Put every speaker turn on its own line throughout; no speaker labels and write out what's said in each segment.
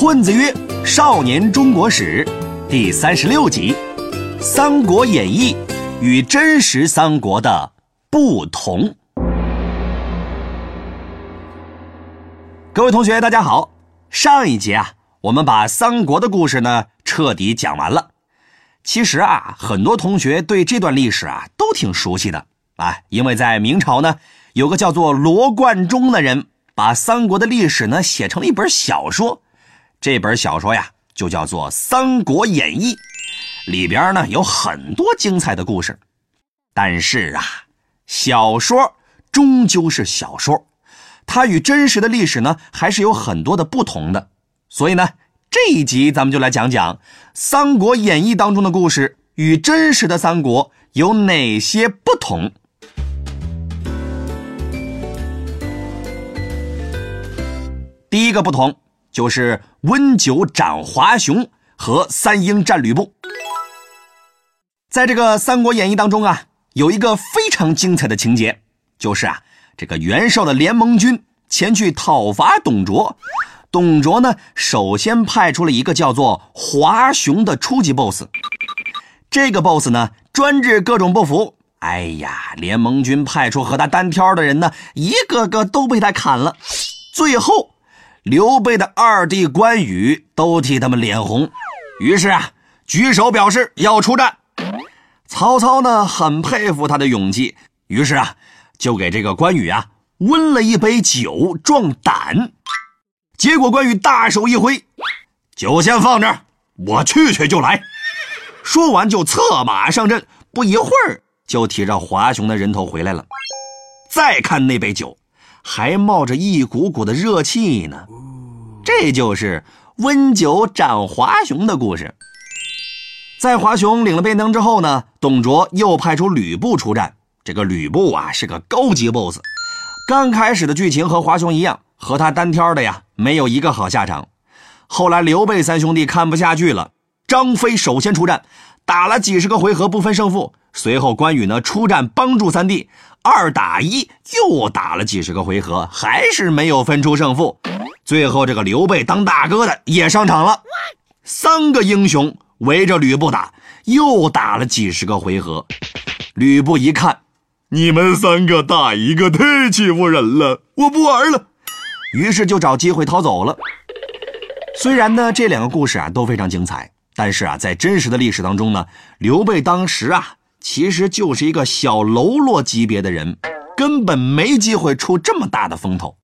混子曰：“少年中国史第三十六集，《三国演义》与真实三国的不同。”各位同学，大家好。上一节啊，我们把三国的故事呢彻底讲完了。其实啊，很多同学对这段历史啊都挺熟悉的啊，因为在明朝呢，有个叫做罗贯中的人，把三国的历史呢写成了一本小说。这本小说呀，就叫做《三国演义》，里边呢有很多精彩的故事。但是啊，小说终究是小说，它与真实的历史呢还是有很多的不同的。所以呢，这一集咱们就来讲讲《三国演义》当中的故事与真实的三国有哪些不同。第一个不同。就是温酒斩华雄和三英战吕布。在这个《三国演义》当中啊，有一个非常精彩的情节，就是啊，这个袁绍的联盟军前去讨伐董卓，董卓呢，首先派出了一个叫做华雄的初级 BOSS。这个 BOSS 呢，专治各种不服。哎呀，联盟军派出和他单挑的人呢，一个个都被他砍了。最后。刘备的二弟关羽都替他们脸红，于是啊，举手表示要出战。曹操呢，很佩服他的勇气，于是啊，就给这个关羽啊温了一杯酒壮胆。结果关羽大手一挥，酒先放这，我去去就来。说完就策马上阵，不一会儿就提着华雄的人头回来了。再看那杯酒。还冒着一股股的热气呢，这就是温酒斩华雄的故事。在华雄领了便当之后呢，董卓又派出吕布出战。这个吕布啊是个高级 BOSS，刚开始的剧情和华雄一样，和他单挑的呀没有一个好下场。后来刘备三兄弟看不下去了，张飞首先出战，打了几十个回合不分胜负。随后关羽呢出战帮助三弟。二打一，又打了几十个回合，还是没有分出胜负。最后，这个刘备当大哥的也上场了，三个英雄围着吕布打，又打了几十个回合。吕布一看，
你们三个打一个太欺负人了，我不玩了。
于是就找机会逃走了。虽然呢，这两个故事啊都非常精彩，但是啊，在真实的历史当中呢，刘备当时啊。其实就是一个小喽啰级别的人，根本没机会出这么大的风头。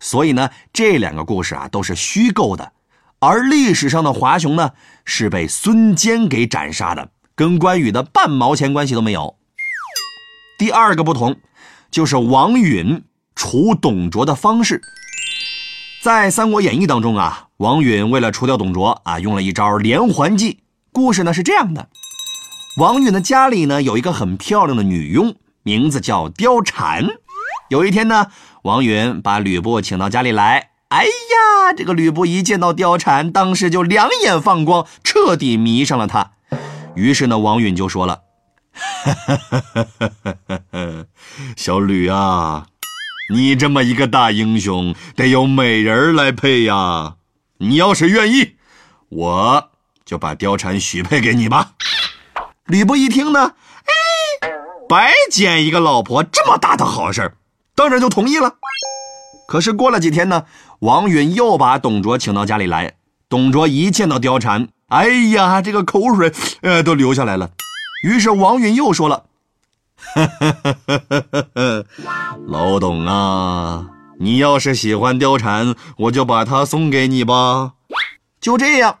所以呢，这两个故事啊都是虚构的，而历史上的华雄呢是被孙坚给斩杀的，跟关羽的半毛钱关系都没有。第二个不同，就是王允除董卓的方式。在《三国演义》当中啊，王允为了除掉董卓啊，用了一招连环计。故事呢是这样的。王允的家里呢有一个很漂亮的女佣，名字叫貂蝉。有一天呢，王允把吕布请到家里来。哎呀，这个吕布一见到貂蝉，当时就两眼放光，彻底迷上了她。于是呢，王允就说了：“
小吕啊，你这么一个大英雄，得有美人来配呀。你要是愿意，我就把貂蝉许配给你吧。”
吕布一听呢，哎，白捡一个老婆这么大的好事当然就同意了。可是过了几天呢，王允又把董卓请到家里来。董卓一见到貂蝉，哎呀，这个口水呃都流下来了。于是王允又说了：“
老董啊，你要是喜欢貂蝉，我就把她送给你吧。”
就这样，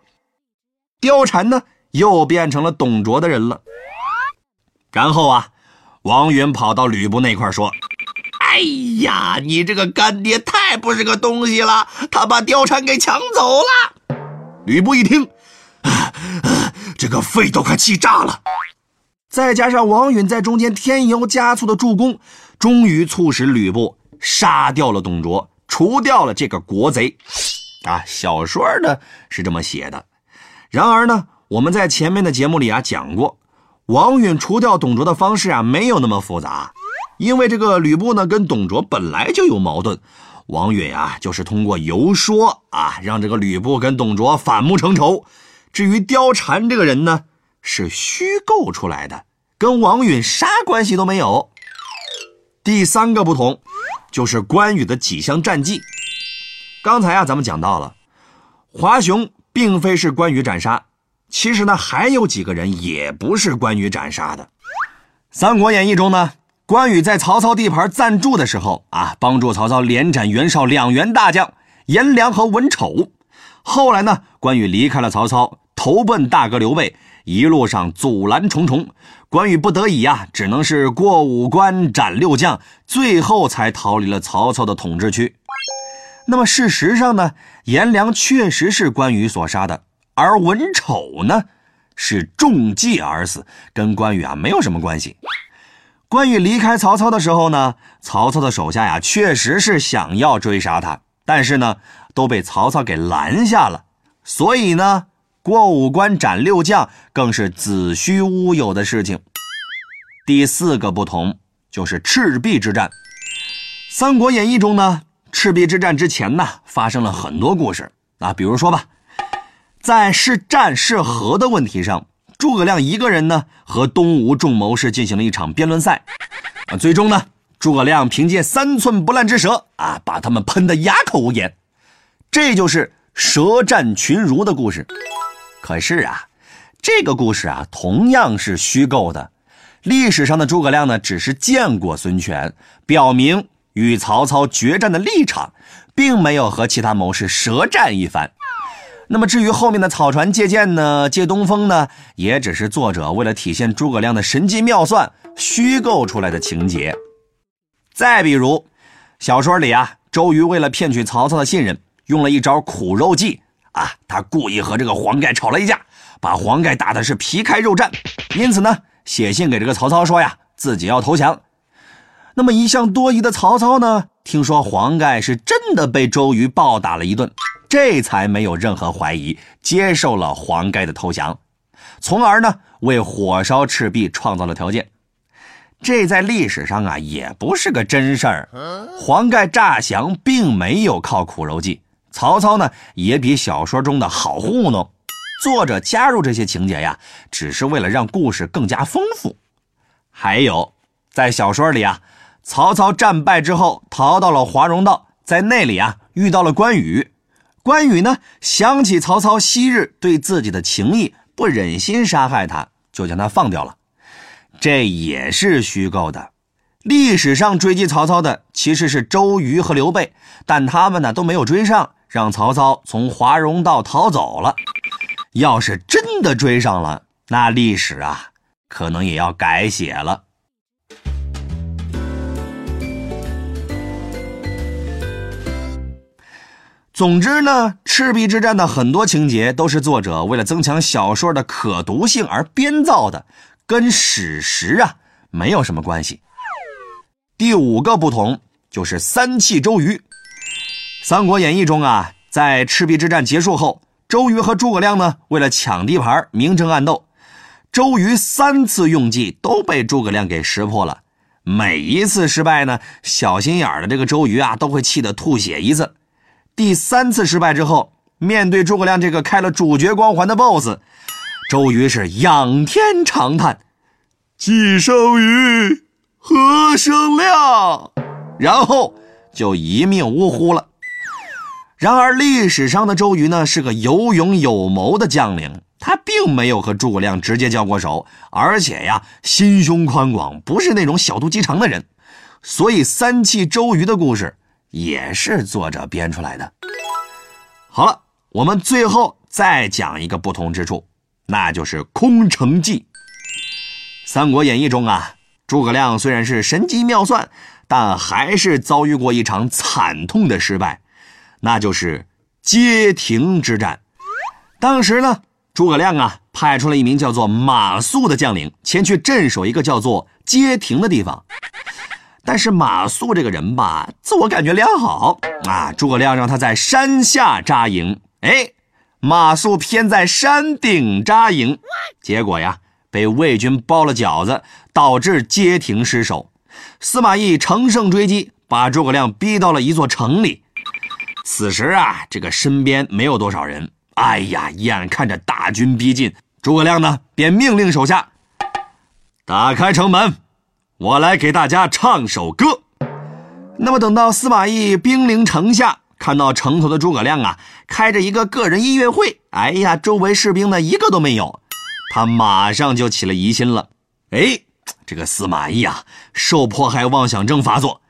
貂蝉呢？又变成了董卓的人了。然后啊，王允跑到吕布那块说：“哎呀，你这个干爹太不是个东西了，他把貂蝉给抢走了。”吕布一听，这个肺都快气炸了。再加上王允在中间添油加醋的助攻，终于促使吕布杀掉了董卓，除掉了这个国贼。啊，小说呢是这么写的。然而呢。我们在前面的节目里啊讲过，王允除掉董卓的方式啊没有那么复杂，因为这个吕布呢跟董卓本来就有矛盾，王允啊，就是通过游说啊，让这个吕布跟董卓反目成仇。至于貂蝉这个人呢，是虚构出来的，跟王允啥关系都没有。第三个不同，就是关羽的几项战绩。刚才啊，咱们讲到了，华雄并非是关羽斩杀，其实呢，还有几个人也不是关羽斩杀的。《三国演义》中呢。关羽在曹操地盘暂住的时候啊，帮助曹操连斩袁绍两员大将颜良和文丑。后来呢，关羽离开了曹操，投奔大哥刘备，一路上阻拦重重，关羽不得已呀，只能是过五关斩六将，最后才逃离了曹操的统治区。那么事实上呢，颜良确实是关羽所杀的，而文丑呢，是中计而死，跟关羽啊没有什么关系。关羽离开曹操的时候呢，曹操的手下呀，确实是想要追杀他，但是呢，都被曹操给拦下了。所以呢，过五关斩六将更是子虚乌有的事情。第四个不同就是赤壁之战。《三国演义》中呢，赤壁之战之前呢，发生了很多故事啊，比如说吧，在是战是和的问题上。诸葛亮一个人呢，和东吴众谋士进行了一场辩论赛，啊，最终呢，诸葛亮凭借三寸不烂之舌啊，把他们喷得哑口无言。这就是舌战群儒的故事。可是啊，这个故事啊，同样是虚构的。历史上的诸葛亮呢，只是见过孙权，表明与曹操决战的立场，并没有和其他谋士舌战一番。那么至于后面的草船借箭呢，借东风呢，也只是作者为了体现诸葛亮的神机妙算虚构出来的情节。再比如，小说里啊，周瑜为了骗取曹操的信任，用了一招苦肉计啊，他故意和这个黄盖吵了一架，把黄盖打的是皮开肉绽，因此呢，写信给这个曹操说呀，自己要投降。那么一向多疑的曹操呢，听说黄盖是真的被周瑜暴打了一顿。这才没有任何怀疑，接受了黄盖的投降，从而呢为火烧赤壁创造了条件。这在历史上啊也不是个真事儿。黄盖诈降并没有靠苦肉计，曹操呢也比小说中的好糊弄。作者加入这些情节呀，只是为了让故事更加丰富。还有，在小说里啊，曹操战败之后逃到了华容道，在那里啊遇到了关羽。关羽呢，想起曹操昔日对自己的情谊，不忍心杀害他，就将他放掉了。这也是虚构的。历史上追击曹操的其实是周瑜和刘备，但他们呢都没有追上，让曹操从华容道逃走了。要是真的追上了，那历史啊，可能也要改写了。总之呢，赤壁之战的很多情节都是作者为了增强小说的可读性而编造的，跟史实啊没有什么关系。第五个不同就是三气周瑜。《三国演义》中啊，在赤壁之战结束后，周瑜和诸葛亮呢为了抢地盘，明争暗斗。周瑜三次用计都被诸葛亮给识破了，每一次失败呢，小心眼的这个周瑜啊都会气得吐血一次。第三次失败之后，面对诸葛亮这个开了主角光环的 BOSS，周瑜是仰天长叹：“既生瑜，何生亮？”然后就一命呜呼了。然而历史上的周瑜呢，是个有勇有谋的将领，他并没有和诸葛亮直接交过手，而且呀，心胸宽广，不是那种小肚鸡肠的人，所以三气周瑜的故事。也是作者编出来的。好了，我们最后再讲一个不同之处，那就是空城计。《三国演义》中啊，诸葛亮虽然是神机妙算，但还是遭遇过一场惨痛的失败，那就是街亭之战。当时呢，诸葛亮啊派出了一名叫做马谡的将领前去镇守一个叫做街亭的地方。但是马谡这个人吧，自我感觉良好啊。诸葛亮让他在山下扎营，哎，马谡偏在山顶扎营，结果呀，被魏军包了饺子，导致街亭失守。司马懿乘胜追击，把诸葛亮逼到了一座城里。此时啊，这个身边没有多少人。哎呀，眼看着大军逼近，诸葛亮呢便命令手下
打开城门，我来给大家唱首歌。
那么等到司马懿兵临城下，看到城头的诸葛亮啊，开着一个个人音乐会，哎呀，周围士兵呢一个都没有，他马上就起了疑心了。哎，这个司马懿啊，受迫害妄想症发作。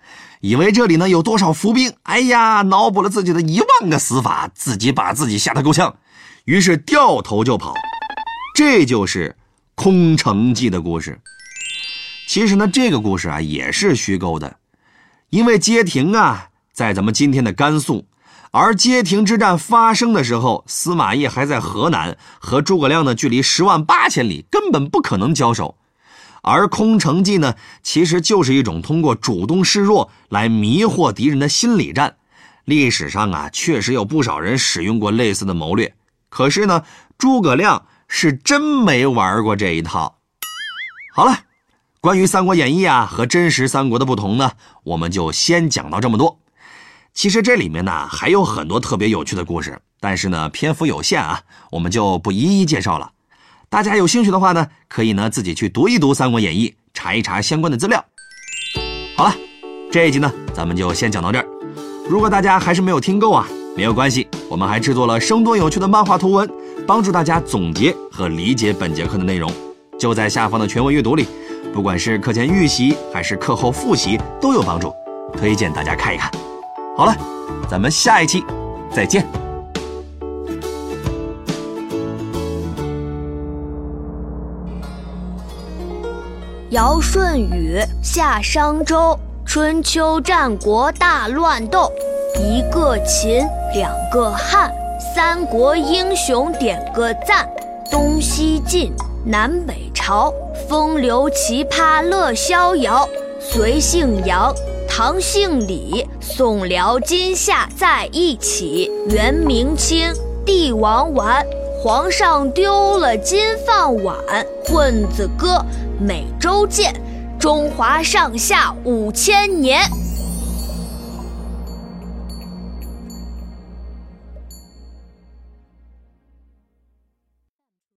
以为这里呢有多少伏兵？哎呀，脑补了自己的一万个死法，自己把自己吓得够呛，于是掉头就跑。这就是空城计的故事。其实呢，这个故事啊也是虚构的，因为街亭啊在咱们今天的甘肃，而街亭之战发生的时候，司马懿还在河南，和诸葛亮呢距离十万八千里，根本不可能交手。而空城计呢，其实就是一种通过主动示弱来迷惑敌人的心理战。历史上啊，确实有不少人使用过类似的谋略。可是呢，诸葛亮是真没玩过这一套。好了，关于《三国演义》啊和真实三国的不同呢，我们就先讲到这么多。其实这里面呢还有很多特别有趣的故事，但是呢篇幅有限啊，我们就不一一介绍了。大家有兴趣的话呢，可以呢自己去读一读《三国演义》，查一查相关的资料。好了，这一集呢咱们就先讲到这儿。如果大家还是没有听够啊，没有关系，我们还制作了生动有趣的漫画图文，帮助大家总结和理解本节课的内容，就在下方的全文阅读里。不管是课前预习还是课后复习都有帮助，推荐大家看一看。好了，咱们下一期再见。
尧舜禹夏商周，春秋战国大乱斗，一个秦，两个汉，三国英雄点个赞。东西晋，南北朝，风流奇葩乐逍遥。隋姓杨，唐姓李，宋辽金夏在一起。元明清，帝王玩，皇上丢了金饭碗。混子哥。每周见，中华上下五千年。